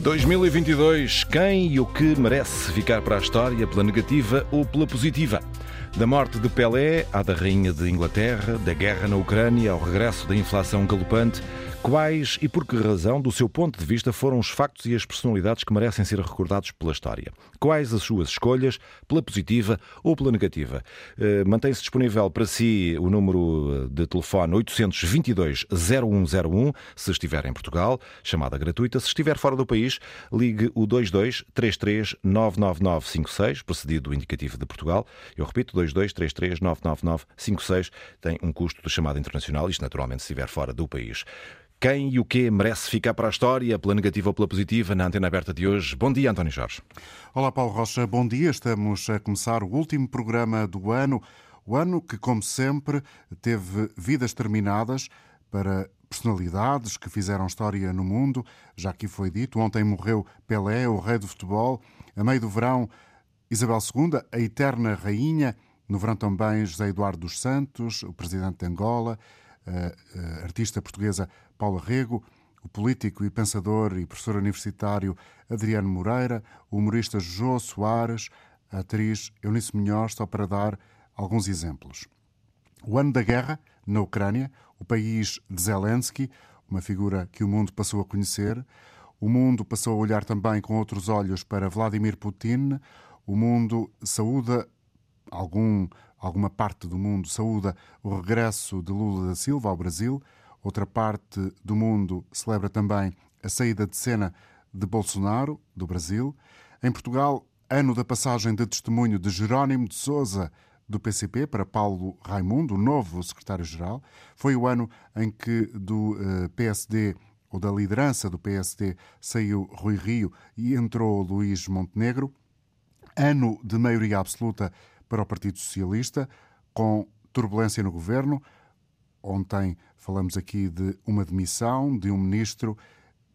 2022, quem e o que merece ficar para a história pela negativa ou pela positiva? Da morte de Pelé à da Rainha de Inglaterra, da guerra na Ucrânia ao regresso da inflação galopante, Quais e por que razão, do seu ponto de vista, foram os factos e as personalidades que merecem ser recordados pela história? Quais as suas escolhas, pela positiva ou pela negativa? Eh, mantém-se disponível para si o número de telefone 822-0101, se estiver em Portugal, chamada gratuita. Se estiver fora do país, ligue o 22 33 99956, precedido do indicativo de Portugal. Eu repito, 22 33 99956 tem um custo de chamada internacional, isto naturalmente se estiver fora do país. Quem e o que merece ficar para a história, pela negativa ou pela positiva, na antena aberta de hoje. Bom dia, António Jorge. Olá, Paulo Rocha. Bom dia. Estamos a começar o último programa do ano. O ano que, como sempre, teve vidas terminadas para personalidades que fizeram história no mundo. Já aqui foi dito, ontem morreu Pelé, o rei do futebol. A meio do verão, Isabel II, a eterna rainha. No verão também, José Eduardo dos Santos, o presidente de Angola a artista portuguesa Paula Rego, o político e pensador e professor universitário Adriano Moreira, o humorista Jô Soares, a atriz Eunice Munhoz, só para dar alguns exemplos. O ano da guerra, na Ucrânia, o país de Zelensky, uma figura que o mundo passou a conhecer, o mundo passou a olhar também com outros olhos para Vladimir Putin, o mundo saúda algum alguma parte do mundo saúda o regresso de Lula da Silva ao Brasil, outra parte do mundo celebra também a saída de cena de Bolsonaro, do Brasil. Em Portugal, ano da passagem de testemunho de Jerónimo de Souza, do PCP, para Paulo Raimundo, o novo secretário-geral. Foi o ano em que do eh, PSD ou da liderança do PSD saiu Rui Rio e entrou Luís Montenegro. Ano de maioria absoluta para o Partido Socialista, com turbulência no governo. Ontem falamos aqui de uma demissão de um ministro,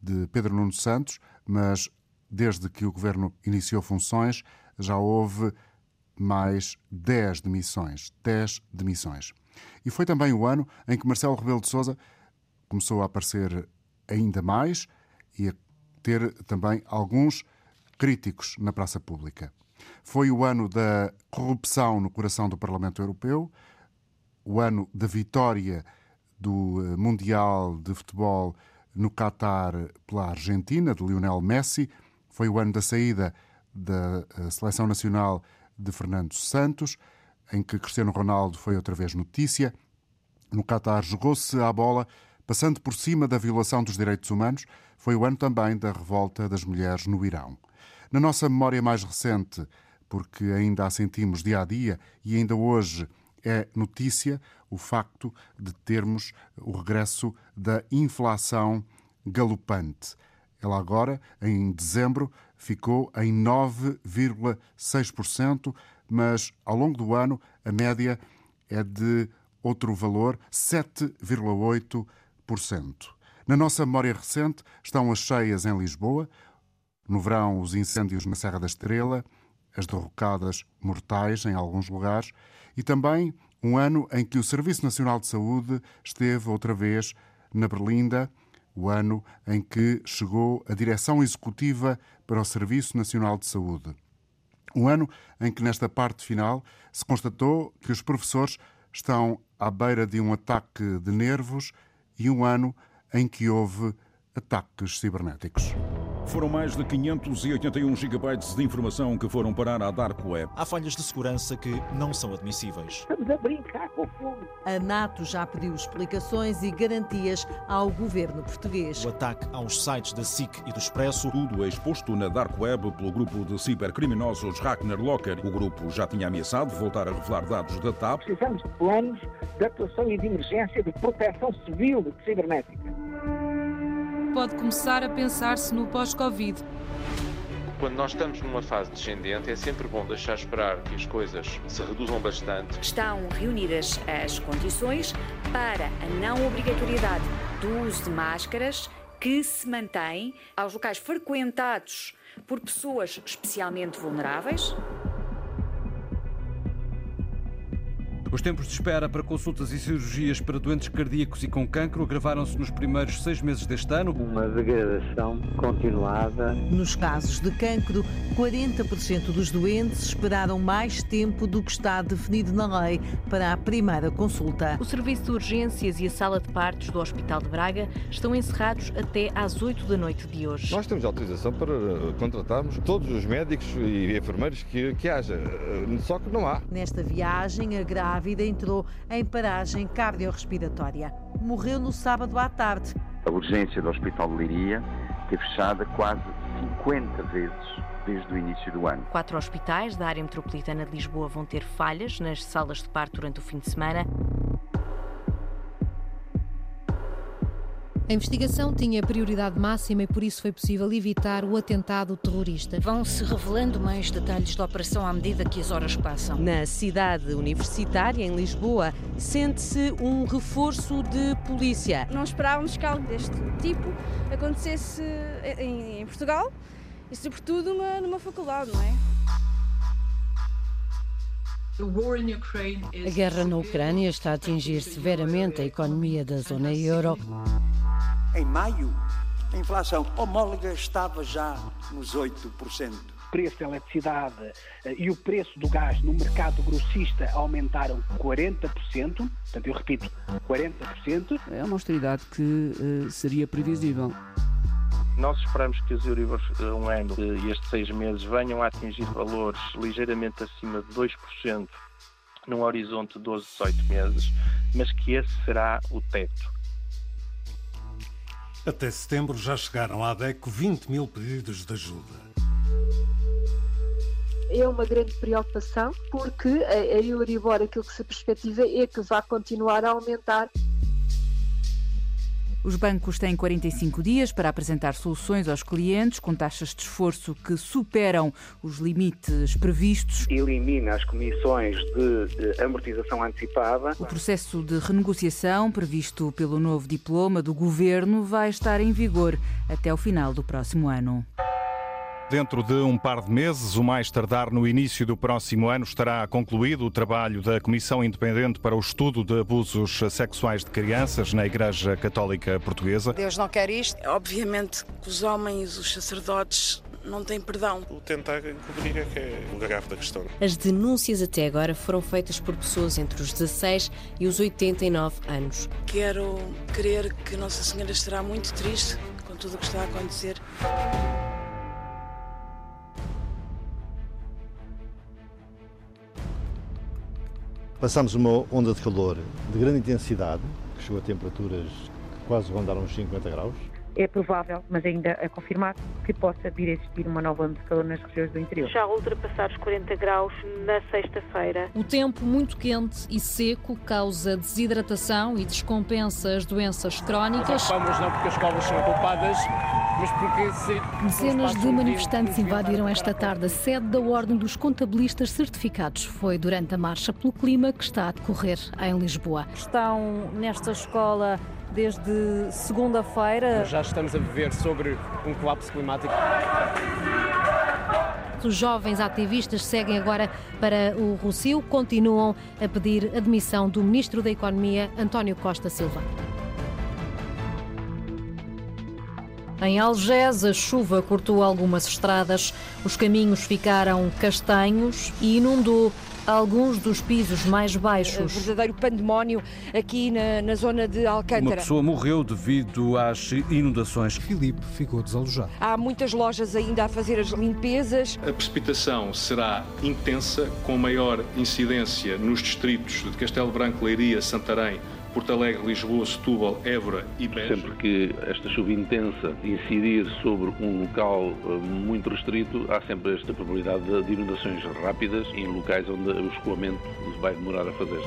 de Pedro Nuno Santos, mas desde que o governo iniciou funções já houve mais 10 demissões. 10 demissões. E foi também o ano em que Marcelo Rebelo de Sousa começou a aparecer ainda mais e a ter também alguns críticos na praça pública. Foi o ano da corrupção no coração do Parlamento Europeu, o ano da vitória do eh, Mundial de Futebol no Qatar pela Argentina, de Lionel Messi. Foi o ano da saída da eh, Seleção Nacional de Fernando Santos, em que Cristiano Ronaldo foi outra vez notícia. No Qatar jogou-se a bola, passando por cima da violação dos direitos humanos. Foi o ano também da revolta das mulheres no Irão. Na nossa memória mais recente, porque ainda a sentimos dia a dia e ainda hoje é notícia o facto de termos o regresso da inflação galopante. Ela agora, em dezembro, ficou em 9,6%, mas ao longo do ano a média é de outro valor, 7,8%. Na nossa memória recente estão as cheias em Lisboa, no verão, os incêndios na Serra da Estrela, as derrocadas mortais em alguns lugares e também um ano em que o Serviço Nacional de Saúde esteve outra vez na Berlinda, o ano em que chegou a direção executiva para o Serviço Nacional de Saúde. Um ano em que, nesta parte final, se constatou que os professores estão à beira de um ataque de nervos e um ano em que houve ataques cibernéticos. Foram mais de 581 gigabytes de informação que foram parar à Dark Web. Há falhas de segurança que não são admissíveis. Estamos a brincar com o fogo. A NATO já pediu explicações e garantias ao governo português. O ataque aos sites da SIC e do Expresso. Tudo é exposto na Dark Web pelo grupo de cibercriminosos Hackner Locker. O grupo já tinha ameaçado voltar a revelar dados da TAP. Precisamos de planos de atuação e de emergência de proteção civil cibernética pode começar a pensar-se no pós-Covid. Quando nós estamos numa fase descendente, é sempre bom deixar esperar que as coisas se reduzam bastante. Estão reunidas as condições para a não obrigatoriedade do uso de máscaras que se mantém aos locais frequentados por pessoas especialmente vulneráveis, Os tempos de espera para consultas e cirurgias para doentes cardíacos e com cancro agravaram-se nos primeiros seis meses deste ano. Uma degradação continuada. Nos casos de cancro, 40% dos doentes esperaram mais tempo do que está definido na lei para a primeira consulta. O serviço de urgências e a sala de partos do Hospital de Braga estão encerrados até às 8 da noite de hoje. Nós temos autorização para contratarmos todos os médicos e enfermeiros que, que haja, só que não há. Nesta viagem, a grávida entrou em paragem cardiorrespiratória. Morreu no sábado à tarde. A urgência do Hospital de Liria esteve fechada quase 50 vezes desde o início do ano. Quatro hospitais da área metropolitana de Lisboa vão ter falhas nas salas de parto durante o fim de semana. A investigação tinha prioridade máxima e por isso foi possível evitar o atentado terrorista. Vão-se revelando mais detalhes da operação à medida que as horas passam. Na cidade universitária, em Lisboa, sente-se um reforço de polícia. Não esperávamos que algo deste tipo acontecesse em Portugal e, sobretudo, numa, numa faculdade, não é? A guerra na Ucrânia está a atingir severamente a economia da zona euro. Em maio, a inflação homóloga estava já nos 8%. O preço da eletricidade e o preço do gás no mercado grossista aumentaram 40%, portanto, eu repito, 40%. É uma austeridade que uh, seria previsível. Nós esperamos que os Euribor um ano e estes seis meses venham a atingir valores ligeiramente acima de 2% num horizonte de 12, 18 meses, mas que esse será o teto. Até setembro já chegaram à DECO 20 mil pedidos de ajuda. É uma grande preocupação porque a Euribor, aquilo que se perspectiva é que vai continuar a aumentar. Os bancos têm 45 dias para apresentar soluções aos clientes com taxas de esforço que superam os limites previstos. Elimina as comissões de, de amortização antecipada. O processo de renegociação previsto pelo novo diploma do governo vai estar em vigor até o final do próximo ano. Dentro de um par de meses, o mais tardar no início do próximo ano, estará concluído o trabalho da Comissão Independente para o Estudo de Abusos Sexuais de Crianças na Igreja Católica Portuguesa. Deus não quer isto. Obviamente que os homens, os sacerdotes, não têm perdão. O tentar encobrir é que é o grave da questão. As denúncias até agora foram feitas por pessoas entre os 16 e os 89 anos. Quero crer que Nossa Senhora estará muito triste com tudo o que está a acontecer. Passamos uma onda de calor de grande intensidade, que chegou a temperaturas que quase rondaram os 50 graus. É provável, mas ainda a confirmar, que possa vir a existir uma nova onda de calor nas regiões do interior. Já ultrapassar os 40 graus na sexta-feira. O tempo muito quente e seco causa desidratação e descompensa as doenças crónicas. Vamos não porque as escolas são culpadas, mas porque se... Dezenas de manifestantes invadiram esta tarde a sede da Ordem dos Contabilistas Certificados. Foi durante a Marcha pelo Clima que está a decorrer em Lisboa. Estão nesta escola desde segunda-feira. Já estamos a viver sobre um colapso climático. Os jovens ativistas seguem agora para o Rocio, continuam a pedir admissão do Ministro da Economia, António Costa Silva. Em Algés, a chuva cortou algumas estradas, os caminhos ficaram castanhos e inundou alguns dos pisos mais baixos. verdadeiro pandemónio aqui na, na, zona de Alcântara. Uma pessoa morreu devido às inundações. Filipe ficou desalojado. Há muitas lojas ainda a fazer as limpezas. A precipitação será intensa, com maior incidência nos distritos de Castelo Branco, Leiria, Santarém, Porto Alegre, Lisboa, Setúbal, Évora e Beja. Sempre que esta chuva intensa incidir sobre um local muito restrito, há sempre esta probabilidade de inundações rápidas em locais onde o escoamento vai demorar a fazer.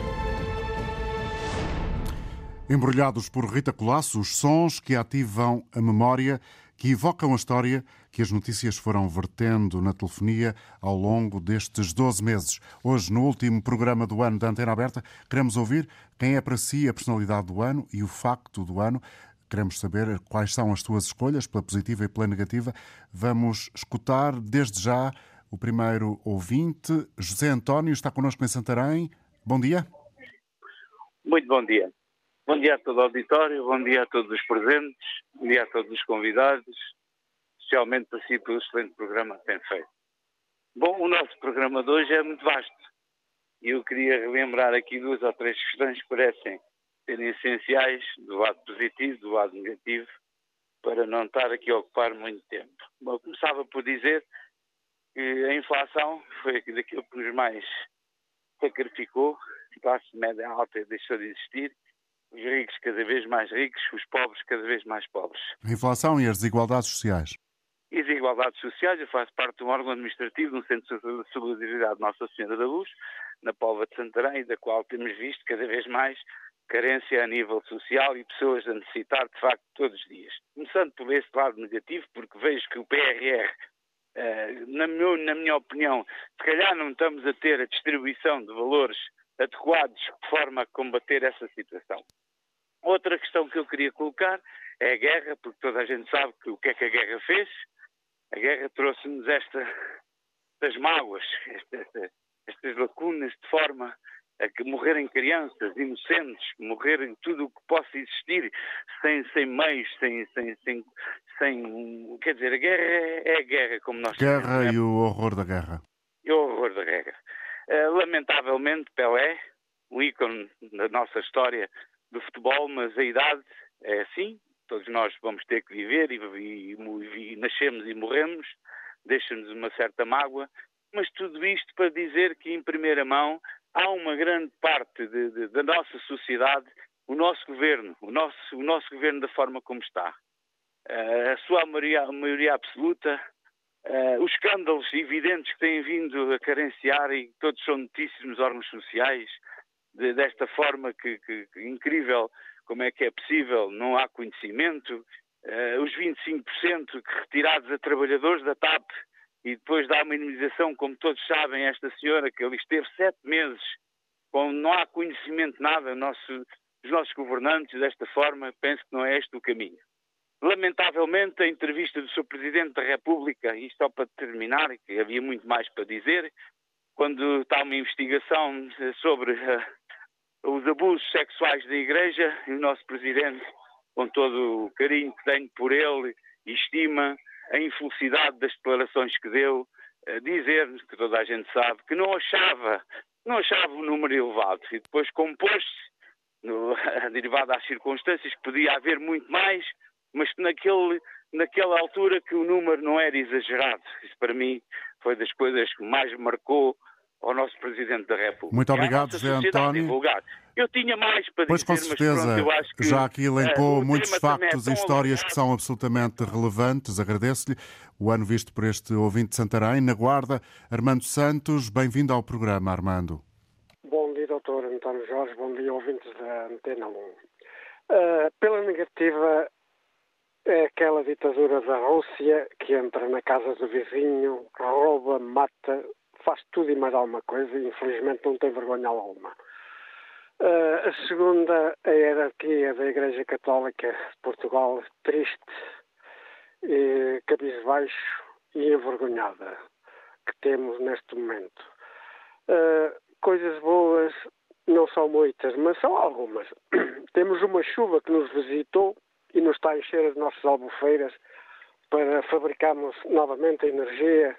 Embrulhados por Rita Colasso, os sons que ativam a memória, que evocam a história que as notícias foram vertendo na telefonia ao longo destes 12 meses. Hoje, no último programa do ano da Antena Aberta, queremos ouvir quem é para si a personalidade do ano e o facto do ano. Queremos saber quais são as tuas escolhas, pela positiva e pela negativa. Vamos escutar desde já o primeiro ouvinte, José António, está connosco em Santarém. Bom dia. Muito bom dia. Bom dia a todo o auditório, bom dia a todos os presentes, bom dia a todos os convidados, especialmente para si pelo excelente programa que tem feito. Bom, o nosso programa de hoje é muito vasto e eu queria relembrar aqui duas ou três questões que parecem serem essenciais do lado positivo, do lado negativo, para não estar aqui a ocupar muito tempo. Bom, começava por dizer que a inflação foi daquilo que nos mais sacrificou, a classe média alta deixou de existir, os ricos cada vez mais ricos, os pobres cada vez mais pobres. A inflação e as desigualdades sociais. E as desigualdades sociais, eu faço parte de um órgão administrativo de um centro de solidariedade Nossa Senhora da Luz, na Póvoa de Santarém, da qual temos visto cada vez mais carência a nível social e pessoas a necessitar, de facto, todos os dias. Começando por esse lado negativo, porque vejo que o PRR, eh, na minha opinião, se calhar não estamos a ter a distribuição de valores adequados de forma a combater essa situação. Outra questão que eu queria colocar é a guerra, porque toda a gente sabe que o que é que a guerra fez. A guerra trouxe-nos esta, estas mágoas, esta, estas lacunas de forma a que morrerem crianças inocentes, morrerem tudo o que possa existir sem, sem meios, sem, sem, sem, sem. Quer dizer, a guerra é, é a guerra, como nós Guerra sabemos, e é? o horror da guerra. E o horror da guerra. Uh, lamentavelmente, Pelé, um ícone da nossa história do futebol, mas a idade é assim, todos nós vamos ter que viver e, e, e nascemos e morremos, deixa-nos uma certa mágoa, mas tudo isto para dizer que, em primeira mão, há uma grande parte de, de, da nossa sociedade, o nosso governo, o nosso, o nosso governo da forma como está, uh, a sua maioria, maioria absoluta, uh, os escândalos evidentes que têm vindo a carenciar e todos são notícias nos órgãos sociais, de, desta forma que, que, que, incrível como é que é possível, não há conhecimento, uh, os 25% que retirados a trabalhadores da TAP e depois dá uma indemnização, como todos sabem, esta senhora que ali esteve sete meses, com não há conhecimento nada nosso, dos nossos governantes desta forma, penso que não é este o caminho. Lamentavelmente, a entrevista do Sr. Presidente da República, e só para terminar, que havia muito mais para dizer, quando está uma investigação sobre uh, os abusos sexuais da Igreja, e o nosso Presidente, com todo o carinho que tenho por ele e estima, a infelicidade das declarações que deu, dizer-nos, que toda a gente sabe, que não achava, não achava o número elevado e depois compôs-se, derivado às circunstâncias, que podia haver muito mais, mas que naquele, naquela altura que o número não era exagerado. Isso para mim foi das coisas que mais marcou ao nosso Presidente da República. Muito obrigado, José António. Divulgar. Eu tinha mais para pois dizer, com certeza, pronto, que, já aqui elencou uh, muitos factos e histórias que são absolutamente relevantes. Agradeço-lhe o ano visto por este ouvinte de Santarém, na Guarda. Armando Santos, bem-vindo ao programa, Armando. Bom dia, doutor António Jorge, bom dia, ouvintes da Antena 1. Uh, eh, pela negativa, é aquela ditadura da Rússia que entra na casa do vizinho, rouba, mata, faz tudo e mais alguma coisa e infelizmente não tem vergonha alguma. Uh, a segunda, a hierarquia da Igreja Católica de Portugal, triste, e cabisbaixo e envergonhada, que temos neste momento. Uh, coisas boas não são muitas, mas são algumas. temos uma chuva que nos visitou e nos está a encher as nossas albufeiras para fabricarmos novamente a energia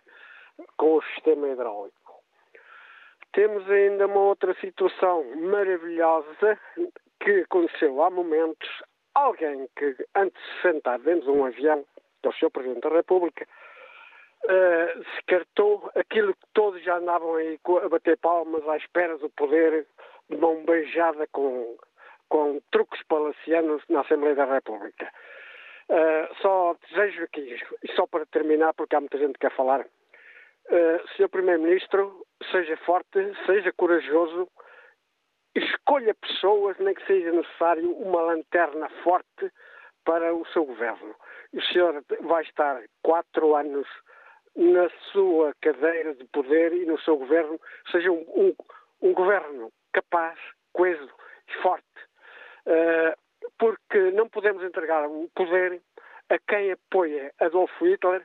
com o sistema hidráulico. Temos ainda uma outra situação maravilhosa que aconteceu há momentos. Alguém que, antes de sentar dentro de um avião, que é o Sr. Presidente da República, uh, descartou aquilo que todos já andavam aí a bater palmas à espera do poder de mão beijada com, com truques palacianos na Assembleia da República. Uh, só desejo aqui, e só para terminar, porque há muita gente que quer falar, Uh, Sr. Primeiro-Ministro, seja forte, seja corajoso, escolha pessoas, nem que seja necessário uma lanterna forte para o seu governo. O senhor vai estar quatro anos na sua cadeira de poder e no seu governo, seja um, um, um governo capaz, coeso e forte. Uh, porque não podemos entregar o poder a quem apoia Adolfo Hitler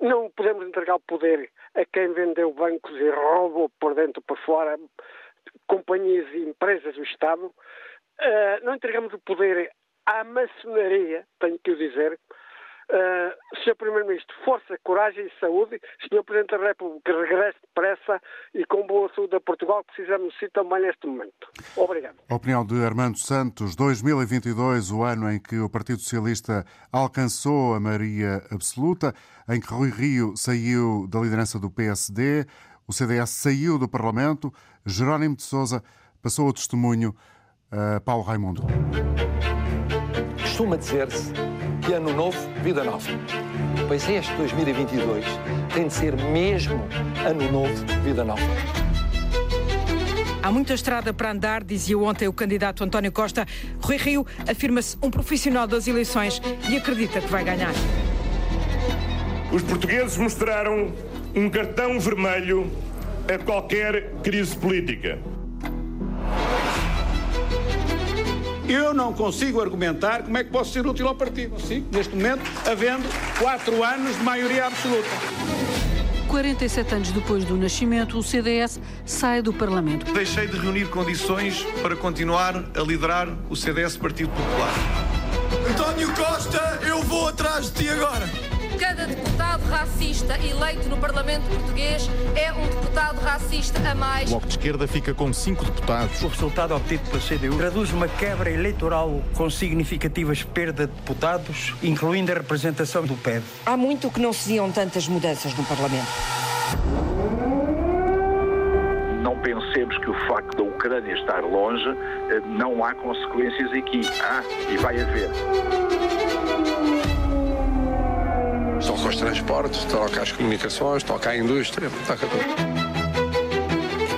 não podemos entregar o poder a quem vendeu bancos e roubou por dentro e por fora companhias e empresas do Estado. Uh, não entregamos o poder à maçonaria, tenho que o dizer, Uh, Sr. Primeiro-Ministro, força, coragem e saúde. Sr. Presidente da República, regresse depressa e com boa saúde a Portugal, precisamos sim também neste momento. Obrigado. A opinião de Armando Santos, 2022, o ano em que o Partido Socialista alcançou a maioria absoluta, em que Rui Rio saiu da liderança do PSD, o CDS saiu do Parlamento, Jerónimo de Sousa passou o testemunho a Paulo Raimundo. Costuma dizer-se que ano novo, vida nova. Pois este 2022 tem de ser mesmo ano novo, vida nova. Há muita estrada para andar, dizia ontem o candidato António Costa. Rui Rio afirma-se um profissional das eleições e acredita que vai ganhar. Os portugueses mostraram um cartão vermelho a qualquer crise política. Eu não consigo argumentar como é que posso ser útil ao partido. Sim, neste momento, havendo quatro anos de maioria absoluta. 47 anos depois do nascimento, o CDS sai do Parlamento. Deixei de reunir condições para continuar a liderar o CDS Partido Popular. António Costa, eu vou atrás de ti agora cada deputado racista eleito no Parlamento Português é um deputado racista a mais. O Bloco de Esquerda fica com cinco deputados. O resultado obtido pela CDU traduz uma quebra eleitoral com significativas perdas de deputados, incluindo a representação do PED. Há muito que não se viam tantas mudanças no Parlamento. Não pensemos que o facto da Ucrânia estar longe eh, não há consequências aqui. Há e vai haver toca aos transportes, toca às comunicações, toca à indústria, toca tudo.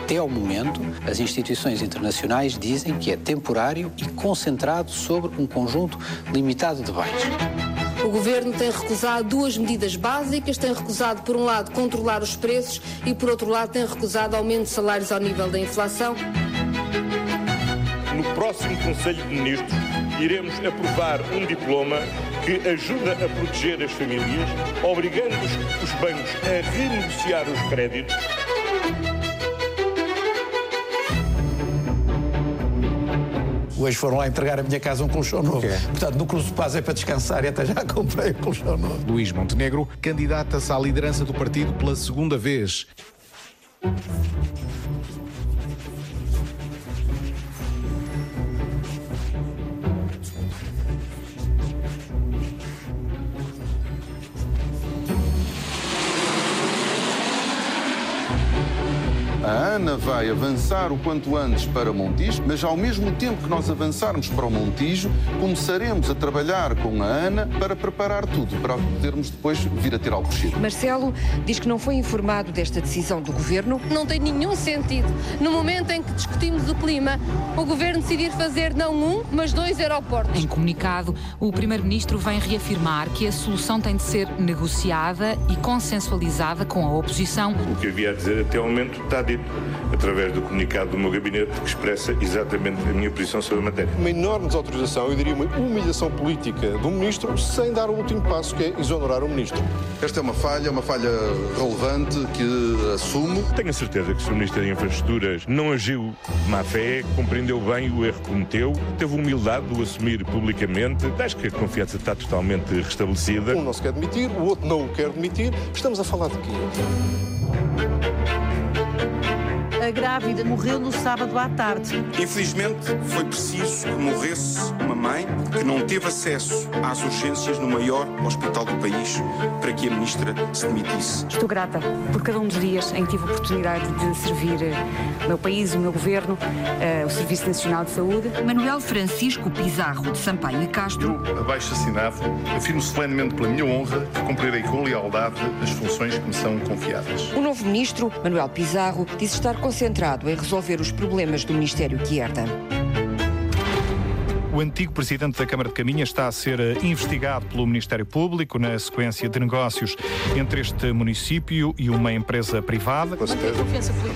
Até ao momento, as instituições internacionais dizem que é temporário e concentrado sobre um conjunto limitado de bens. O governo tem recusado duas medidas básicas. Tem recusado, por um lado, controlar os preços e, por outro lado, tem recusado aumento de salários ao nível da inflação. No próximo Conselho de Ministros, iremos aprovar um diploma que ajuda a proteger as famílias, obrigando os bancos a renegociar os créditos. Hoje foram lá entregar a minha casa um colchão novo. Portanto, no Cruz de Paz é para descansar e até já comprei um colchão novo. Luís Montenegro candidata-se à liderança do partido pela segunda vez. A Ana vai avançar o quanto antes para Montijo, mas ao mesmo tempo que nós avançarmos para o Montijo, começaremos a trabalhar com a Ana para preparar tudo, para podermos depois vir a ter Alcochete. Marcelo diz que não foi informado desta decisão do Governo. Não tem nenhum sentido. No momento em que discutimos o clima, o Governo decidir fazer não um, mas dois aeroportos. Em comunicado, o Primeiro-Ministro vem reafirmar que a solução tem de ser negociada e consensualizada com a oposição. O que havia a dizer até o momento está através do comunicado do meu gabinete que expressa exatamente a minha posição sobre a matéria. Uma enorme desautorização, eu diria uma humilhação política do Ministro sem dar o último passo, que é exonerar o Ministro. Esta é uma falha, uma falha relevante que assumo. Tenho a certeza que o Sr. Ministro das Infraestruturas não agiu de má fé, compreendeu bem o erro que cometeu, teve humildade de o assumir publicamente. Acho que a confiança está totalmente restabelecida. Um não se quer demitir, o outro não o quer demitir. Estamos a falar de quê? A grávida morreu no sábado à tarde. Infelizmente, foi preciso que morresse uma mãe que não teve acesso às urgências no maior hospital do país para que a ministra se demitisse. Estou grata por cada um dos dias em que tive a oportunidade de servir eh, o meu país, o meu governo, eh, o Serviço Nacional de Saúde. Manuel Francisco Pizarro de Sampaio e Castro. Eu, abaixo assinado, afirmo solenemente pela minha honra que cumprirei com lealdade as funções que me são confiadas. O novo ministro, Manuel Pizarro, disse estar concentrado em resolver os problemas do Ministério que herda. O antigo presidente da Câmara de Caminha está a ser eh, investigado pelo Ministério Público na sequência de negócios entre este município e uma empresa privada. Com certeza,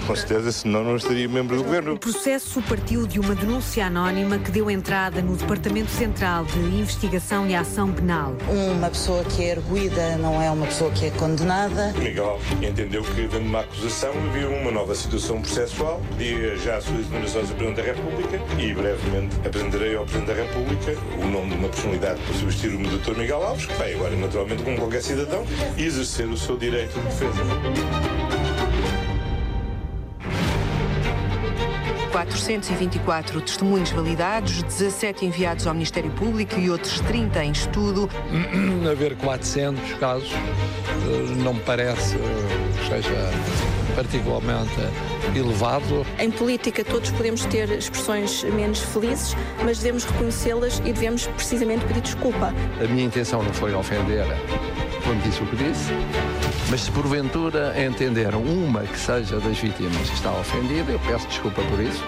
com certeza senão não estaria membro do governo. O processo partiu de uma denúncia anónima que deu entrada no Departamento Central de Investigação e Ação Penal. Uma pessoa que é erguida não é uma pessoa que é condenada. Miguel entendeu que, havendo uma acusação, havia uma nova situação processual. Pedia já a sua exoneração ao Presidente da República e brevemente apresentarei ao Presidente da República o nome de uma personalidade para substituir o Dr. Miguel Alves, que vai agora, naturalmente, como qualquer cidadão, exercer o seu direito de defesa. 424 testemunhos validados, 17 enviados ao Ministério Público e outros 30 em estudo. Haver 400 casos eh, não me parece que seja particularmente elevado. Em política todos podemos ter expressões menos felizes, mas devemos reconhecê-las e devemos precisamente pedir desculpa. A minha intenção não foi ofender quando disse o que disse, mas se porventura entenderam uma que seja das vítimas que está ofendida, eu peço desculpa por isso.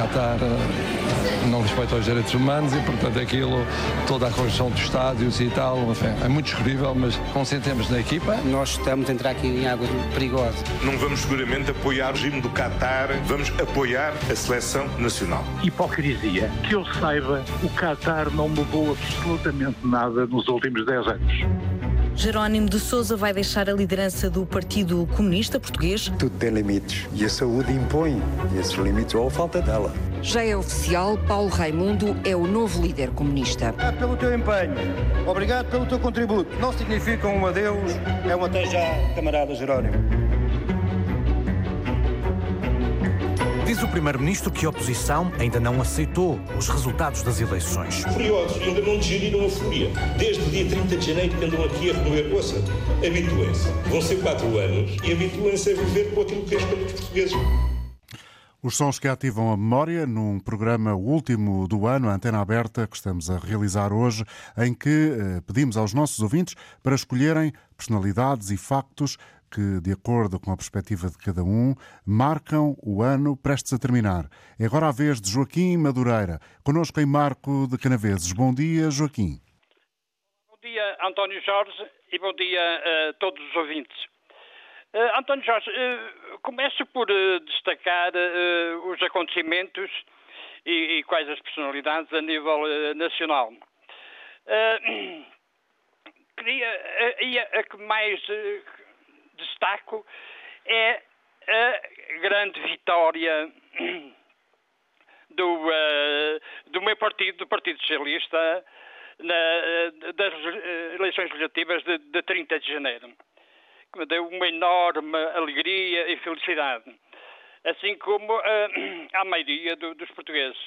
Qatar eh, não respeita os direitos humanos e, portanto, aquilo, toda a construção dos estádios e tal, enfim, é muito discutível, mas consentemos na equipa. Nós estamos a entrar aqui em águas perigosas. Não vamos seguramente apoiar o regime do Qatar, vamos apoiar a seleção nacional. Hipocrisia. Que eu saiba, o Qatar não mudou absolutamente nada nos últimos 10 anos. Jerónimo de Souza vai deixar a liderança do Partido Comunista Português. Tudo tem limites e a saúde impõe esses limites ou a falta dela. Já é oficial, Paulo Raimundo é o novo líder comunista. É pelo teu empenho. Obrigado pelo teu contributo. Não significa um adeus, é um até já, camarada Jerónimo. Diz o Primeiro-Ministro que a oposição ainda não aceitou os resultados das eleições. Furiosos, ainda não digeriram a fúria. Desde o dia 30 de janeiro que andam aqui a remover ouça. Habituem-se. Vão ser quatro anos e habituem-se a viver com aquilo que é escolha dos portugueses. Os sons que ativam a memória num programa último do ano, a Antena Aberta, que estamos a realizar hoje, em que eh, pedimos aos nossos ouvintes para escolherem personalidades e factos que, de acordo com a perspectiva de cada um, marcam o ano prestes a terminar. É agora a vez de Joaquim Madureira, connosco em Marco de Canaveses. Bom dia, Joaquim. Bom dia, António Jorge, e bom dia a todos os ouvintes. Uh, António Jorge, uh, começo por uh, destacar os acontecimentos e, e, quais as personalidades a nível nacional. queria, a, a que mais destaco é a grande vitória do, uh, do meu partido, do Partido Socialista, na, das eleições legislativas de, de 30 de janeiro, que me deu uma enorme alegria e felicidade, assim como uh, a maioria do, dos portugueses.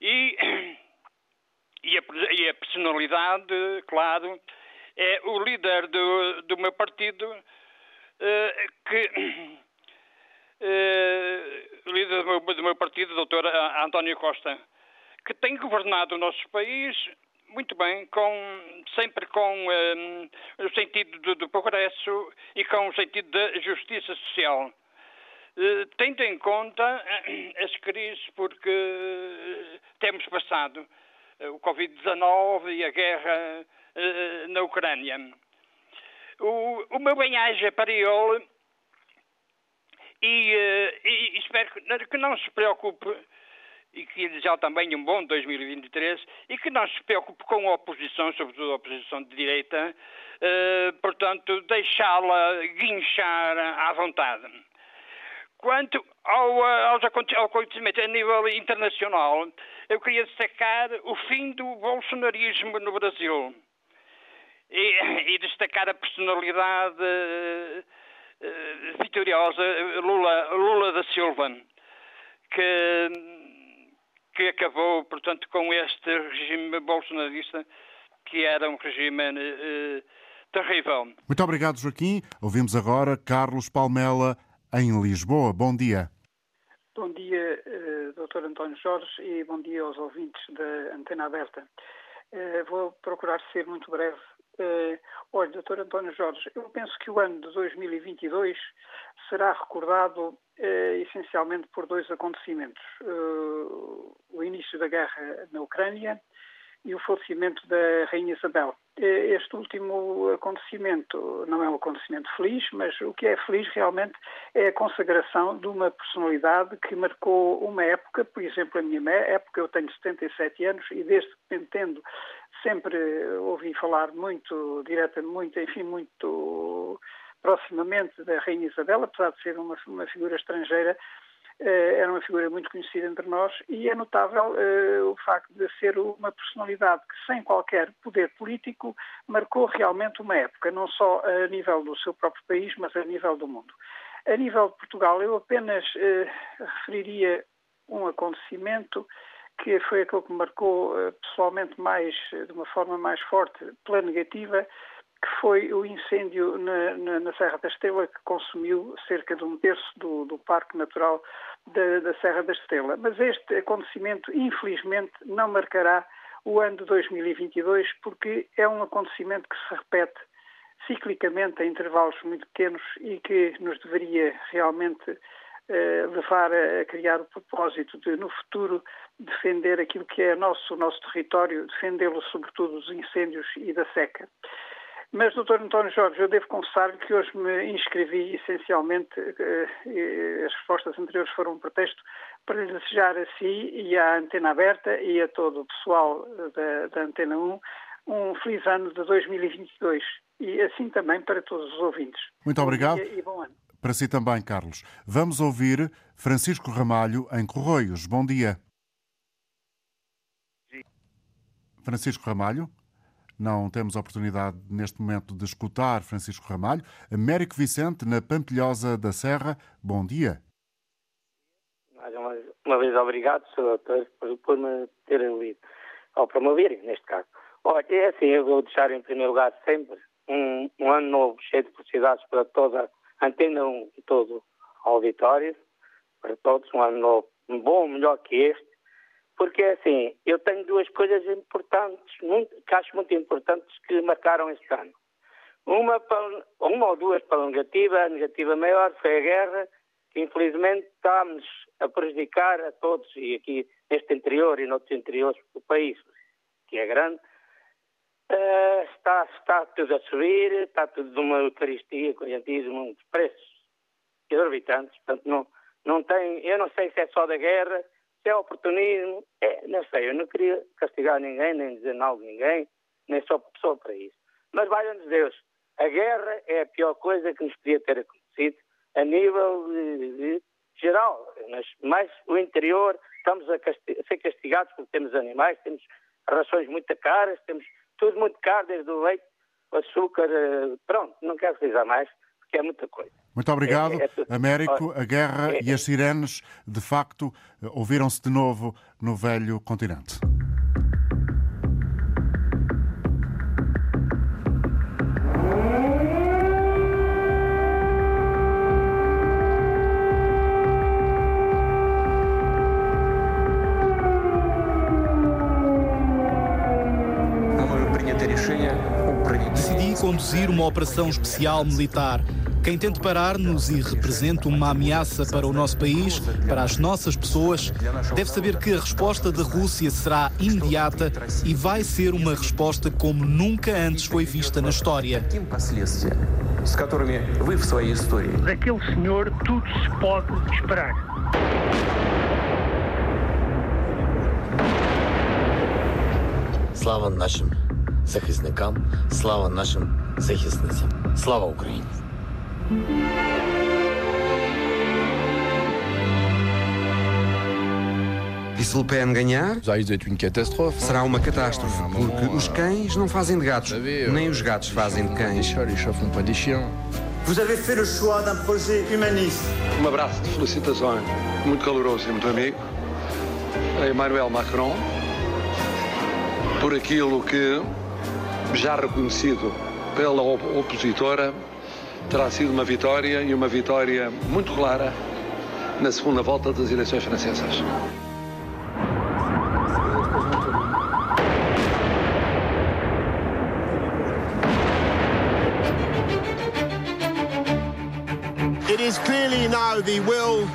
E, e, a, e a personalidade, claro, é o líder do, do meu partido uh, que uh, líder do meu, do meu partido, doutor António Costa, que tem governado o nosso país muito bem, com, sempre com um, o sentido do, do, progresso e com o sentido da justiça social. Tendo em conta as crises porque temos passado o Covid-19 e a guerra uh, na Ucrânia. O, o meu bem-aja para ele e, e, espero que, não se preocupe e que desejar também um bom 2023 e que não se preocupe com a oposição, sobretudo a oposição de direita, portanto, deixá-la guinchar à vontade. Quanto ao, aos acontecimentos a nível internacional, eu queria destacar o fim do bolsonarismo no Brasil e, e destacar a personalidade uh, vitoriosa Lula, Lula da Silva, que, que acabou, portanto, com este regime bolsonarista, que era um regime uh, terrível. Muito obrigado, Joaquim. Ouvimos agora Carlos Palmela, em Lisboa. Bom dia. Bom dia, uh, Dr. António Jorge, e bom dia aos ouvintes da Antena Aberta. Uh, vou procurar ser muito breve Uh, olha, doutor António Jorge, eu penso que o ano de 2022 será recordado essencialmente por dois acontecimentos. O início da guerra na Ucrânia e o falecimento da Rainha Isabel. Este último acontecimento não é um acontecimento feliz, mas o que é feliz realmente é a consagração de uma personalidade que marcou uma época, por exemplo, a minha época, eu tenho 77 anos e desde que entendo sempre ouvi falar muito diretamente, muito, enfim, muito proximamente da Rainha Isabel, apesar de ser uma, uma figura estrangeira, era uma figura muito conhecida entre nós e é notável uh, o facto de ser uma personalidade que, sem qualquer poder político, marcou realmente uma época, não só a nível do seu próprio país, mas a nível do mundo. A nível de Portugal, eu apenas uh, referiria um acontecimento que foi aquele que me marcou uh, pessoalmente mais, de uma forma mais forte, pela negativa, que foi o incêndio na, na, na, Serra da Estrela, que consumiu cerca de um terço do, do Parque Natural da, da, Serra da Estrela. Mas este acontecimento, infelizmente, não marcará o ano de 2022, porque é um acontecimento que se repete ciclicamente a intervalos muito pequenos e que nos deveria realmente eh, levar a, a, criar o propósito de, no futuro, defender aquilo que é nosso, o nosso território, defendê-lo sobretudo dos incêndios e da seca. Mas, doutor António Jorge, eu devo confessar que hoje me inscrevi essencialmente, eh, as respostas anteriores foram um pretexto, para lhe desejar a si e à Antena Aberta e a todo o pessoal da, da Antena 1 um feliz ano de 2022 e assim também para todos os ouvintes. Muito obrigado. e bom ano. Para si também, Carlos. Vamos ouvir Francisco Ramalho em Corroios. Bom dia. Francisco Ramalho. Não temos oportunidade neste momento de escutar Francisco Ramalho. Américo Vicente, na Pampilhosa da Serra, bom dia. Mais uma, uma vez obrigado, Sr. Doutor, por, me terem ouvido, ou por me ouvirem, neste caso. Olha, é assim, eu vou deixar em primeiro lugar sempre um, um ano novo cheio de felicidades para toda a Antena um, todo o auditório, para todos, um ano novo bom, melhor que este, porque assim, eu tenho duas coisas importantes, muito, que acho muito importantes que marcaram este ano. Uma, uma ou duas para a negativa, a negativa maior foi a guerra, que infelizmente está-nos a prejudicar a todos, e aqui neste interior e noutros interiores do país, que é grande, uh, está, está tudo a subir, está tudo numa eucaristia, correntismo, de preços exorbitantes, portanto não, não tem, eu não sei se é só da guerra, se é oportunismo, é, não sei, eu não queria castigar ninguém, nem dizer mal de ninguém, nem sou pessoa para isso. Mas valha-nos Deus, a guerra é a pior coisa que nos podia ter acontecido a nível de, de geral. Mas mais o interior, estamos a, ser castigados porque temos animais, temos rações muito caras, temos tudo muito caro, desde o leite, o açúcar, eh, pronto, não quero precisar mais, é muita coisa. Muito obrigado, é, é, Américo. A guerra é, e as sirenes, de facto, ouviram-se de novo no velho continente. Decidi conduzir uma operação especial militar quem tente parar-nos e representa uma ameaça para o nosso país, para as nossas pessoas, deve saber que a resposta da Rússia será imediata e vai ser uma resposta como nunca antes foi vista na história. Daquele senhor tudo se pode esperar. Слава нашим захисникам, слава нашим захисницям, слава Україні! E se Le Pen ganhar? Será uma catástrofe, porque os cães não fazem de gatos, nem os gatos fazem de cães. Vous avez fait le choix d'un projet humaniste. Um abraço de felicitações, muito caloroso e muito amigo, a Emmanuel Macron, por aquilo que, já reconhecido pela opositora, terá sido uma vitória e uma vitória muito clara na segunda volta das eleições francesas. is clearly now the will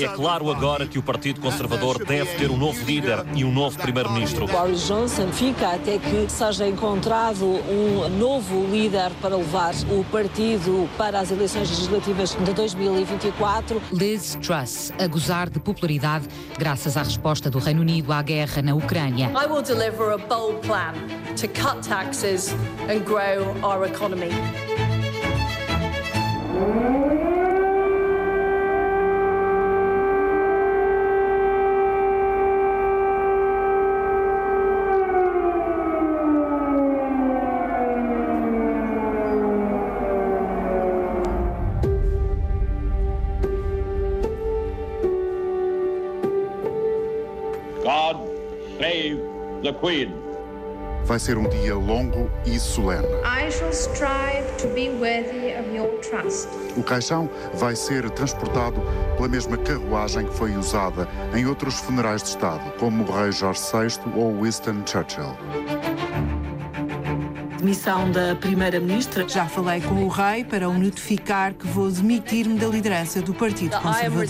é claro agora que o Partido Conservador deve ter um novo líder e um novo primeiro-ministro. Boris Johnson fica até que seja encontrado um novo líder para levar o partido para as eleições legislativas de 2024. Liz Truss a gozar de popularidade graças à resposta do Reino Unido à guerra na Ucrânia. I will deliver a bold plan to cut taxes and grow our economy. Queen. Vai ser um dia longo e solene. I shall strive to be worthy of your trust. O caixão vai ser transportado pela mesma carruagem que foi usada em outros funerais de Estado, como o rei Jorge VI ou Winston Churchill demissão da Primeira-Ministra. Já falei com o rei para o notificar que vou demitir-me da liderança do Partido Conservador.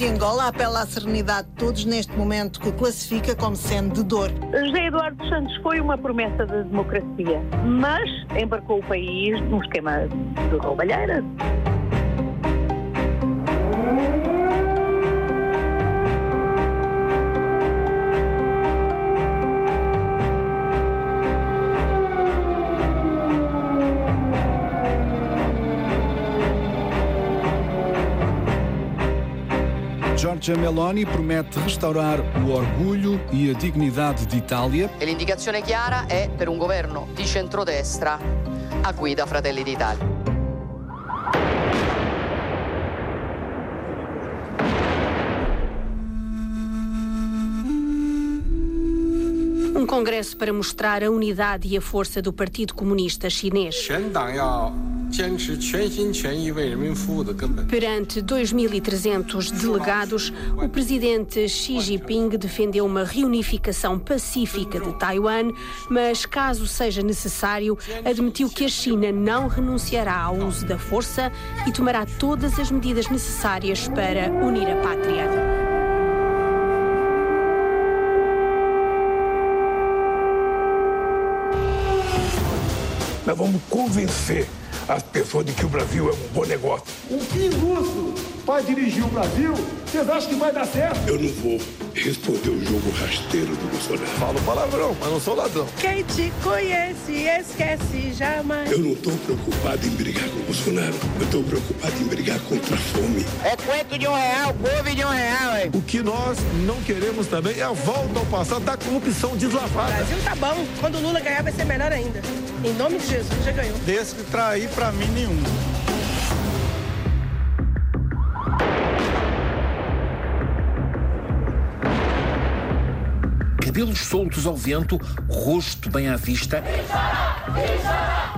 De Angola apela à serenidade de todos neste momento que classifica como sendo de dor. José Eduardo Santos foi uma promessa de democracia, mas embarcou o país num esquema de roubalheira. Giorgia Meloni promette restaurar o orgulho e a dignidade de Itália. E l'indicazione chiara è per un governo di centrodestra a guida Fratelli d'Italia. Um congresso para mostrar a unidade e a força do Partido Comunista Chinês. Perante 2.300 delegados, o presidente Xi Jinping defendeu uma reunificação pacífica de Taiwan, mas, caso seja necessário, admitiu que a China não renunciará ao uso da força e tomará todas as medidas necessárias para unir a pátria. Nós vamos convencer as pessoas de que o Brasil é um bom negócio. Um pinguço para dirigir o Brasil, vocês acham que vai dar certo? Eu não vou responder o jogo rasteiro do Bolsonaro. Falo palavrão, mas não sou ladrão. Quem te conhece, esquece jamais. Eu não estou preocupado em brigar com o Bolsonaro. Eu estou preocupado em brigar contra a fome. É quanto de um real, couve de um real, hein? O que nós não queremos também é a volta ao passado da corrupção deslavada. O Brasil tá bom. Quando o Lula ganhar, vai ser melhor ainda. Em nome de Jesus, já ganhou. Desse trair pra mim nenhum. cabelos soltos ao vento, rosto bem à vista.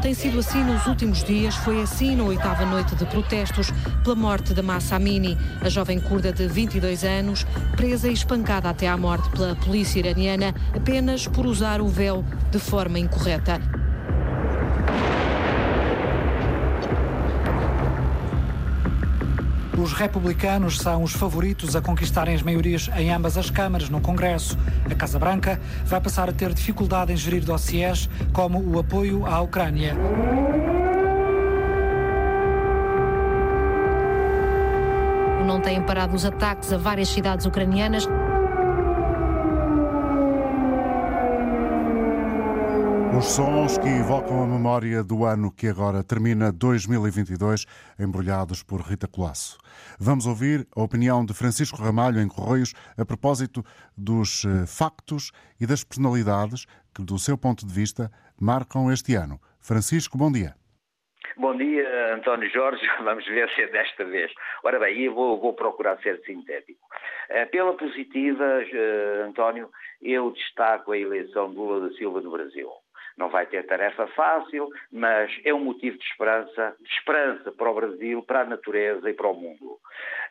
Tem sido assim nos últimos dias, foi assim na oitava noite de protestos pela morte da Massa Amini, a jovem curda de 22 anos, presa e espancada até à morte pela polícia iraniana apenas por usar o véu de forma incorreta. Os republicanos são os favoritos a conquistarem as maiorias em ambas as câmaras no Congresso. A Casa Branca vai passar a ter dificuldade em gerir dossiês como o apoio à Ucrânia. Não têm parado os ataques a várias cidades ucranianas. Os sons que evocam a memória do ano que agora termina 2022, embrulhados por Rita Colasso. Vamos ouvir a opinião de Francisco Ramalho em Correios a propósito dos eh, factos e das personalidades que, do seu ponto de vista, marcam este ano. Francisco, bom dia. Bom dia, António Jorge. Vamos ver se é desta vez. Ora bem, eu vou, vou procurar ser sintético. Eh, pela positiva, eh, António, eu destaco a eleição de Lula da Silva no Brasil não vai ter tarefa fácil, mas é um motivo de esperança, de esperança para o Brasil, para a natureza e para o mundo.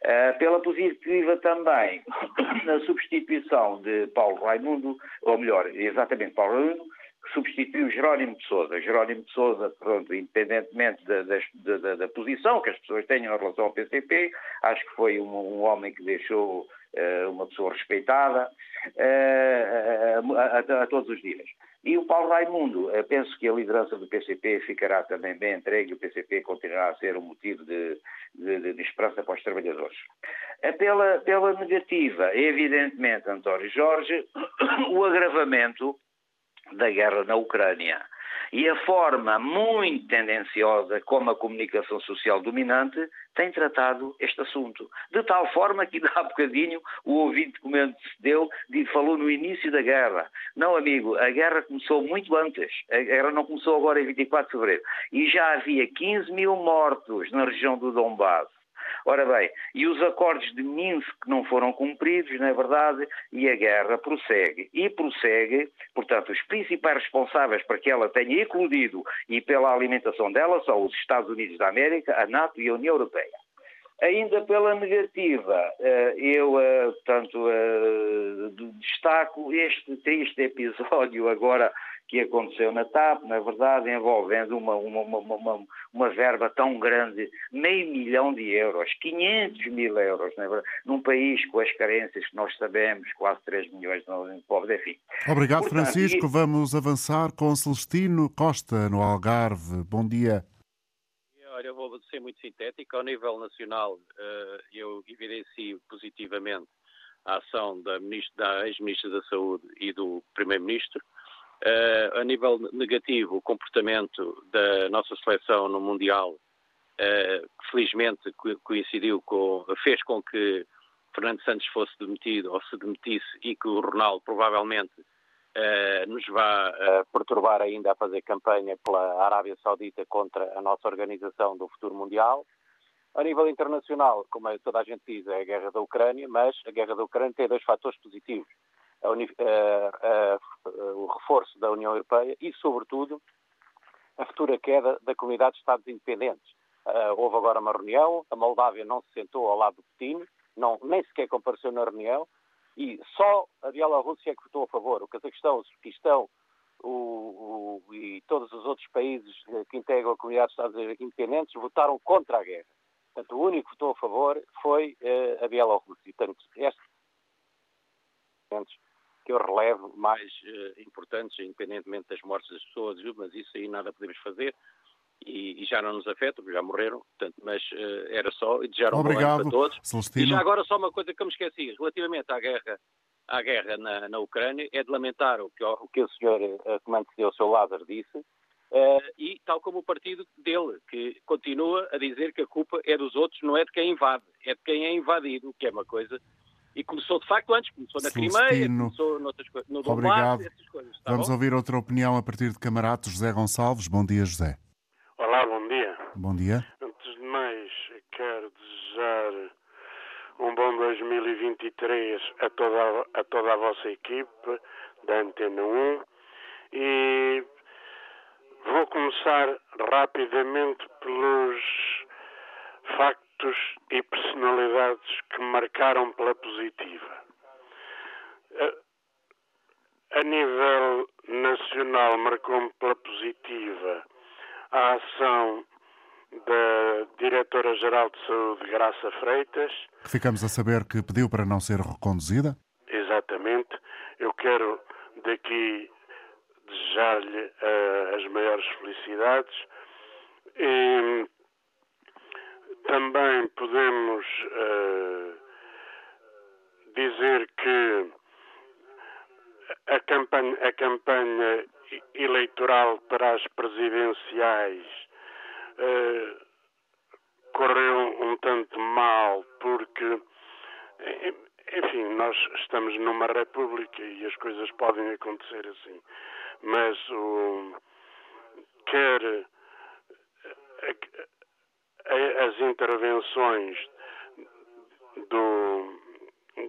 Uh, pela positiva também, na substituição de Paulo Raimundo, ou melhor, exatamente Paulo Raimundo, substituiu Jerónimo de Sousa. Jerónimo de Sousa, pronto, independentemente da, da, da, da, posição que as pessoas tenham em relação ao PCP, acho que foi um, um homem que deixou uh, uma pessoa respeitada uh, a, a, a, todos os níveis. E o Paulo Raimundo, uh, penso que a liderança do PCP ficará também bem entregue o PCP continuará a ser um motivo de, de, de esperança para os trabalhadores. Pela, pela negativa, evidentemente, António Jorge, o agravamento da guerra na Ucrânia. E a forma muito tendenciosa como a comunicação social dominante tem tratado este assunto. De tal forma que, há bocadinho, o ouvinte que me antecedeu falou no início da guerra. Não, amigo, a guerra começou muito antes. A guerra não começou agora em 24 de fevereiro. E já havia 15 mil mortos na região do Donbass. Ora bem, e os acordos de Minsk não foram cumpridos, não é verdade, e a guerra prossegue. E prossegue, portanto, os principais responsáveis para que ela tenha eclodido e pela alimentação dela são os Estados Unidos da América, a NATO e a União Europeia. Ainda pela negativa, eh, eu, eh, portanto, eh, destaco este triste episódio agora que aconteceu na TAP, na verdade, envolvendo uma, uma, uma, uma, verba tão grande, meio milhão de euros, 500 mil euros, é num país com as carências que nós sabemos, quase 3 milhões de povos, enfim. Obrigado, Portanto, Francisco. E... Vamos avançar com Celestino Costa, no Algarve. Bom dia. Olha, eu vou ser muito sintético. Ao nível nacional, eh, eu evidencio positivamente a ação da, da ex-ministra da Saúde e do primeiro-ministro. Uh, a nível negativo, o comportamento da nossa seleção no Mundial, uh, felizmente coincidiu com, fez com que Fernando Santos fosse demitido ou se demitisse e que o Ronaldo provavelmente uh, nos vá perturbar ainda a fazer campanha pela Arábia Saudita contra a nossa organização do futuro Mundial. A nível internacional, como toda a gente diz, é a guerra da Ucrânia, mas a guerra da Ucrânia tem dois fatores positivos a, a, o reforço da União Europeia e, sobretudo, a futura queda da comunidade de Estados independentes. Uh, houve agora uma reunião, a Moldávia não se sentou ao lado do Putin, não, nem sequer compareceu na reunião, e só a Bielorrússia é que votou a favor. O Cazaquistão, o Uzbequistão o, o, e todos os outros países que integram a comunidade de Estados independentes votaram contra a guerra. Portanto, o único que votou a favor foi uh, a Bielorrússia. Portanto, estes eu relevo mais uh, importantes, independentemente das mortes das pessoas, mas isso aí nada podemos fazer. E, e, já não nos afeta, porque já morreram, portanto, mas uh, era só, e desejar um Obrigado, para todos. Celestino. E já agora só uma coisa que eu me esqueci, relativamente à guerra, à guerra na, na Ucrânia, é de lamentar o que, o, que o senhor uh, comando o seu Lázaro disse, uh, e tal como o partido dele, que continua a dizer que a culpa é dos outros, não é de quem invade, é de quem é invadido, que é uma coisa e começou de facto antes, começou na Celestino. Crimeia, começou noutras, no Donbass, Obrigado. essas coisas. Tá Vamos bom? ouvir outra opinião a partir de Camarato, José Gonçalves. Bom dia, José. Olá, bom dia. Bom dia. Antes de mais, quero desejar um bom 2023 a toda, a toda a vossa equipe da Antena 1 e vou começar rapidamente pelos factos factos e personalidades que marcaram pela positiva. A nível nacional, marcou-me pela positiva a ação da Diretora-Geral de Saúde, Graça Freitas. Ficamos a saber que pediu para não ser reconduzida? Exatamente. Eu quero daqui desejar-lhe uh, as maiores felicidades. E, também podemos uh, dizer que a campanha, a campanha, eleitoral para as presidenciais uh, correu um tanto mal porque, enfim, nós estamos numa república e as coisas podem acontecer assim. Mas o, quer as intervenções do,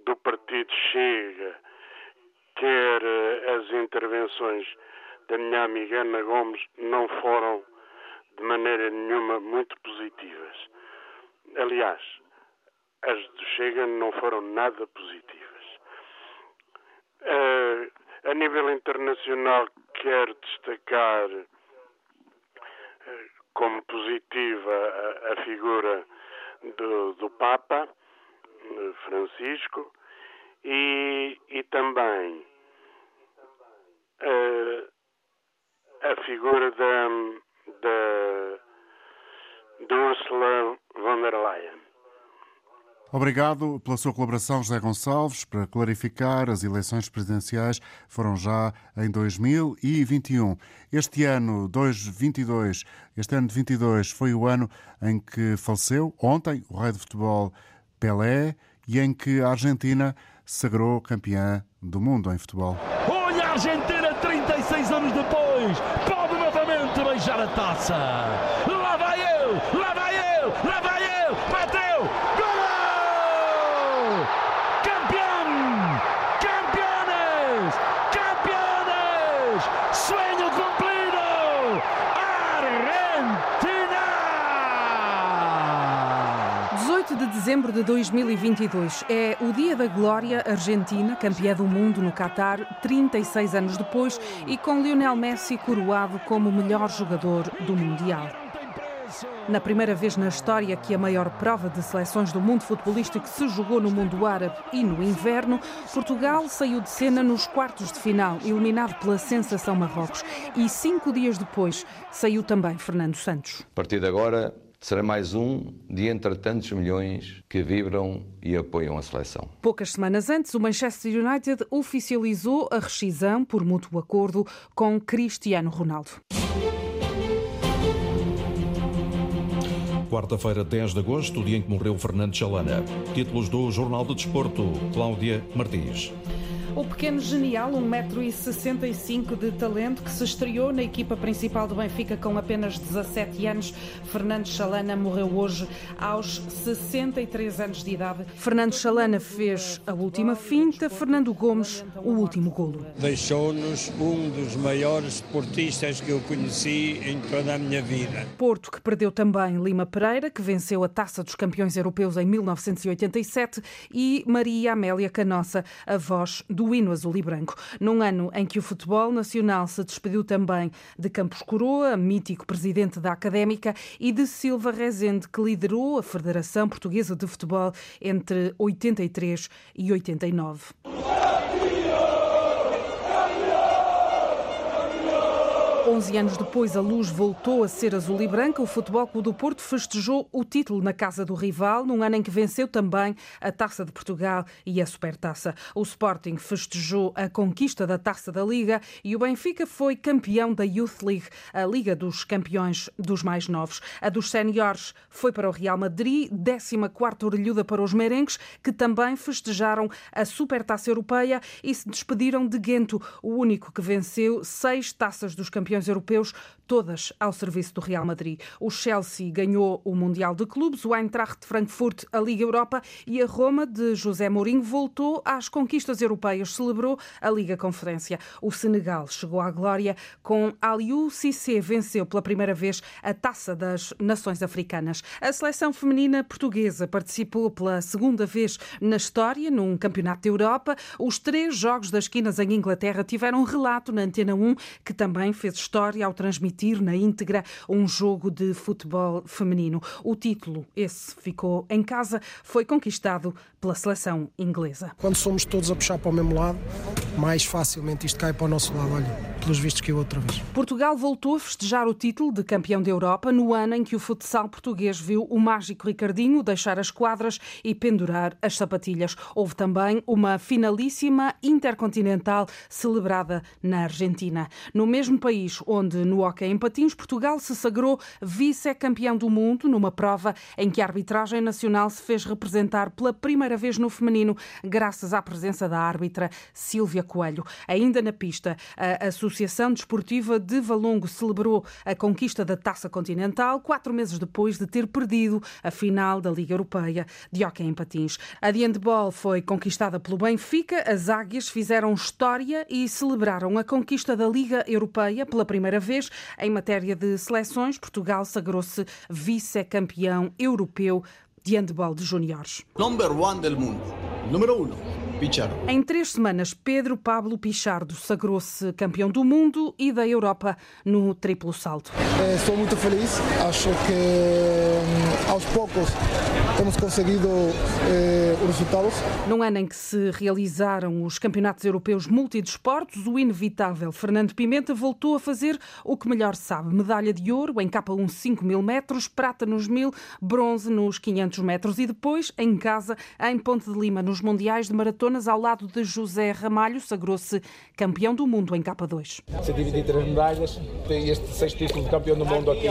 do Partido Chega, quer as intervenções da minha amiga Ana Gomes não foram de maneira nenhuma muito positivas. Aliás, as do Chega não foram nada positivas. Uh, a nível internacional, quero destacar como positiva a, a figura do, do Papa Francisco e, e também uh, a figura da, da, de Ursula von der Leyen. Obrigado pela sua colaboração, José Gonçalves. Para clarificar, as eleições presidenciais foram já em 2021. Este ano, 2022, este ano de 22, foi o ano em que faleceu, ontem, o rei de futebol Pelé e em que a Argentina sagrou campeã do mundo em futebol. Olha a Argentina, 36 anos depois, pode novamente beijar a taça. Lá vai eu, lá vai eu, lá vai eu, bateu, gol! Campeão! Campeones! Campeones! Sonho cumprido! Argentina! 18 de dezembro de 2022 é o dia da glória argentina, campeã do mundo no Qatar, 36 anos depois, e com Lionel Messi coroado como o melhor jogador do Mundial. Na primeira vez na história que a maior prova de seleções do mundo futebolístico se jogou no mundo árabe e no inverno, Portugal saiu de cena nos quartos de final, eliminado pela sensação Marrocos. E cinco dias depois saiu também Fernando Santos. A partir de agora, será mais um de entre tantos milhões que vibram e apoiam a seleção. Poucas semanas antes, o Manchester United oficializou a rescisão por mútuo acordo com Cristiano Ronaldo. Quarta-feira, 10 de agosto, o dia em que morreu Fernando Chalana. Títulos do Jornal do Desporto, Cláudia Martins. O pequeno genial, 1,65m de talento, que se estreou na equipa principal do Benfica com apenas 17 anos, Fernando Chalana, morreu hoje aos 63 anos de idade. Fernando Chalana fez a última finta, Fernando Gomes o último golo. Deixou-nos um dos maiores esportistas que eu conheci em toda a minha vida. Porto, que perdeu também Lima Pereira, que venceu a Taça dos Campeões Europeus em 1987, e Maria Amélia Canossa, a voz do do hino azul e branco. Num ano em que o futebol nacional se despediu também de Campos Coroa, mítico presidente da Académica, e de Silva Rezende, que liderou a Federação Portuguesa de Futebol entre 83 e 89. 11 anos depois, a luz voltou a ser azul e branca. O Futebol Clube do Porto festejou o título na casa do rival, num ano em que venceu também a Taça de Portugal e a Supertaça. O Sporting festejou a conquista da Taça da Liga e o Benfica foi campeão da Youth League, a Liga dos Campeões dos mais novos. A dos séniores foi para o Real Madrid, 14ª orelhuda para os merengues, que também festejaram a Supertaça Europeia e se despediram de Guento, o único que venceu seis taças dos campeões europeus, todas ao serviço do Real Madrid. O Chelsea ganhou o Mundial de Clubes, o Eintracht de Frankfurt a Liga Europa e a Roma de José Mourinho voltou às conquistas europeias, celebrou a Liga Conferência. O Senegal chegou à glória com Aliou Cissé, venceu pela primeira vez a Taça das Nações Africanas. A seleção feminina portuguesa participou pela segunda vez na história num campeonato da Europa. Os três jogos das esquinas em Inglaterra tiveram um relato na Antena 1 que também fez história ao transmitir na íntegra um jogo de futebol feminino. O título, esse ficou em casa, foi conquistado pela seleção inglesa. Quando somos todos a puxar para o mesmo lado, mais facilmente isto cai para o nosso lado. Olha, pelos vistos que eu outra vez. Portugal voltou a festejar o título de campeão da Europa no ano em que o futsal português viu o mágico Ricardinho deixar as quadras e pendurar as sapatilhas. Houve também uma finalíssima intercontinental celebrada na Argentina. No mesmo país onde no hockey em patins Portugal se sagrou vice-campeão do mundo numa prova em que a arbitragem nacional se fez representar pela primeira vez no feminino graças à presença da árbitra Silvia Coelho. Ainda na pista, a Associação Associação Desportiva de Valongo celebrou a conquista da Taça Continental quatro meses depois de ter perdido a final da Liga Europeia de Hockey em Patins. A de handball foi conquistada pelo Benfica. As águias fizeram história e celebraram a conquista da Liga Europeia pela primeira vez. Em matéria de seleções, Portugal sagrou-se vice-campeão europeu de handball de juniores. Number one del mundo. Número uno. Pichardo. Em três semanas, Pedro Pablo Pichardo sagrou-se campeão do mundo e da Europa no triplo salto. Estou muito feliz. Acho que hum, aos poucos temos conseguido eh, os resultados. Num ano em que se realizaram os campeonatos europeus multidesportos, o inevitável Fernando Pimenta voltou a fazer o que melhor sabe: medalha de ouro em capa 1 5 mil metros, prata nos mil, bronze nos 500 metros e depois em casa em Ponte de Lima nos mundiais de ao lado de José Ramalho sagrou-se campeão do mundo em capa 2. Se dividir três medalhas, tem este sexto título de campeão do mundo aqui,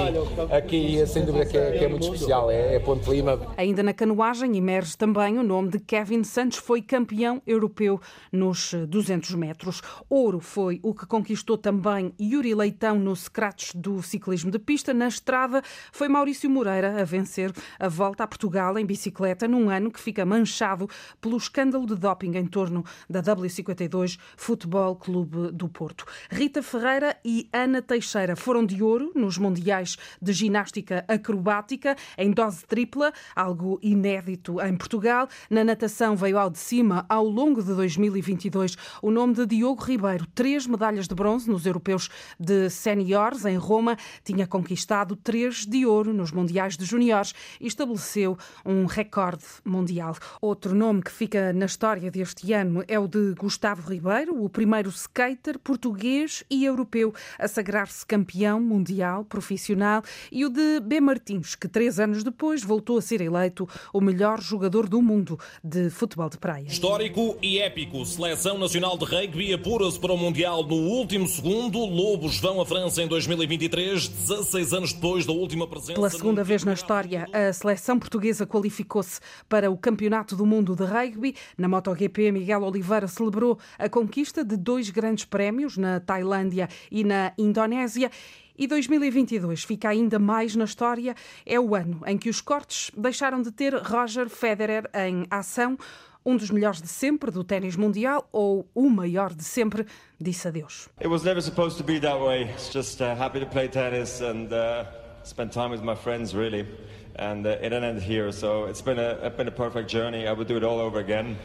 aqui sem dúvida que é, que é muito especial, é, é Ponte de Lima. Ainda na canoagem emerge também o nome de Kevin Santos, foi campeão europeu nos 200 metros. Ouro foi o que conquistou também Yuri Leitão no scratch do ciclismo de pista. Na estrada foi Maurício Moreira a vencer a volta a Portugal em bicicleta num ano que fica manchado pelo escândalo de doping em torno da W52 Futebol Clube do Porto. Rita Ferreira e Ana Teixeira foram de ouro nos Mundiais de Ginástica Acrobática em dose tripla, algo inédito em Portugal. Na natação veio ao de cima ao longo de 2022 o nome de Diogo Ribeiro, três medalhas de bronze nos europeus de séniores em Roma, tinha conquistado três de ouro nos Mundiais de Juniores e estabeleceu um recorde mundial. Outro nome que fica na história deste ano é o de Gustavo Ribeiro, o primeiro skater português e europeu a sagrar-se campeão mundial profissional, e o de B. Martins, que três anos depois voltou a ser eleito o melhor jogador do mundo de futebol de praia. Histórico e épico. Seleção Nacional de Rugby apura-se para o Mundial no último segundo. Lobos vão à França em 2023, 16 anos depois da última presença. Pela segunda vez na história, a seleção portuguesa qualificou-se para o Campeonato do Mundo de Rugby. Na MotoGP, Miguel Oliveira celebrou a conquista de dois grandes prémios na Tailândia e na Indonésia. E 2022 fica ainda mais na história. É o ano em que os cortes deixaram de ter Roger Federer em ação. Um dos melhores de sempre do ténis mundial ou o maior de sempre disse adeus. It was never supposed to be that way. It's just uh, happy to play tennis and uh, spend time with my friends really. And uh, it didn't end here, so it's been a it's been a perfect journey. I would do it all over again.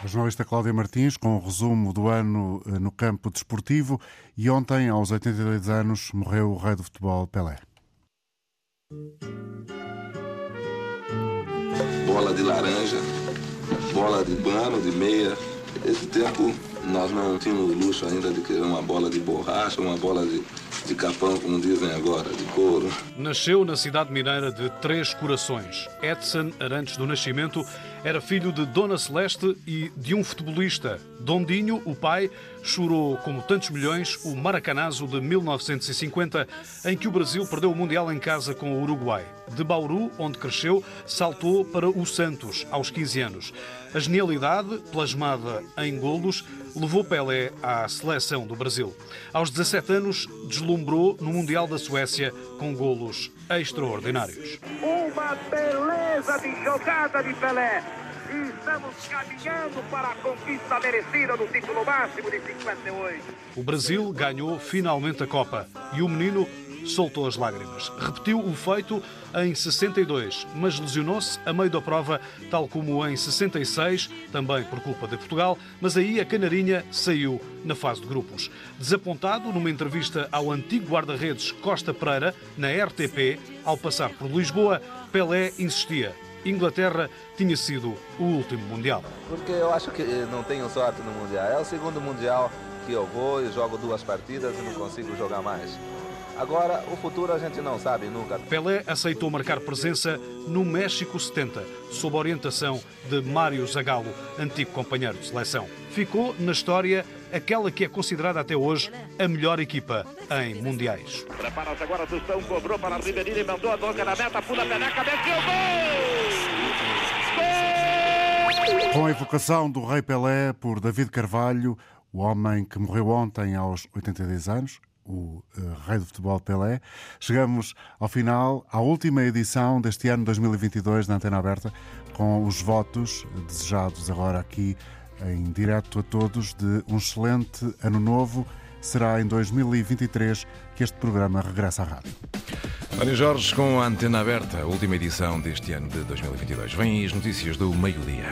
A jornalista Cláudia Martins, com o resumo do ano eh, no campo desportivo. E ontem, aos 82 anos, morreu o rei do futebol, Pelé. Bola de laranja, bola de pano, de meia. Esse tempo nós não tínhamos luxo ainda de querer uma bola de borracha, uma bola de, de capão, como dizem agora, de couro. Nasceu na cidade mineira de Três Corações. Edson Arantes do Nascimento era filho de Dona Celeste e de um futebolista. Dondinho, o pai, chorou, como tantos milhões, o Maracanazo de 1950, em que o Brasil perdeu o Mundial em casa com o Uruguai. De Bauru, onde cresceu, saltou para o Santos, aos 15 anos. A genialidade, plasmada em golos, levou Pelé à seleção do Brasil. Aos 17 anos, deslumbrou no Mundial da Suécia com golos extraordinários. Uma beleza de jogada de Pelé. E estamos caminhando para a conquista merecida do título máximo de 58. O Brasil ganhou finalmente a Copa e o menino soltou as lágrimas. Repetiu o feito em 62, mas lesionou-se a meio da prova, tal como em 66, também por culpa de Portugal, mas aí a Canarinha saiu na fase de grupos. Desapontado numa entrevista ao antigo guarda-redes Costa Pereira, na RTP, ao passar por Lisboa, Pelé insistia. Inglaterra tinha sido o último Mundial. Porque eu acho que não tenho sorte no Mundial. É o segundo Mundial que eu vou e jogo duas partidas e não consigo jogar mais. Agora, o futuro a gente não sabe nunca. Pelé aceitou marcar presença no México 70, sob a orientação de Mário Zagallo, antigo companheiro de seleção. Ficou na história aquela que é considerada até hoje a melhor equipa em mundiais. Prepara-se agora, Tostão cobrou para a Ribeirinha e mandou a boca na meta, pula a peneca, desceu gol! Com a evocação do Rei Pelé por David Carvalho, o homem que morreu ontem aos 82 anos, o uh, rei do futebol Pelé. Chegamos ao final, à última edição deste ano 2022 da Antena Aberta, com os votos desejados agora aqui em direto a todos de um excelente ano novo. Será em 2023 que este programa regressa à rádio. Mário Jorge com a Antena Aberta, última edição deste ano de 2022. Vêm as notícias do meio-dia.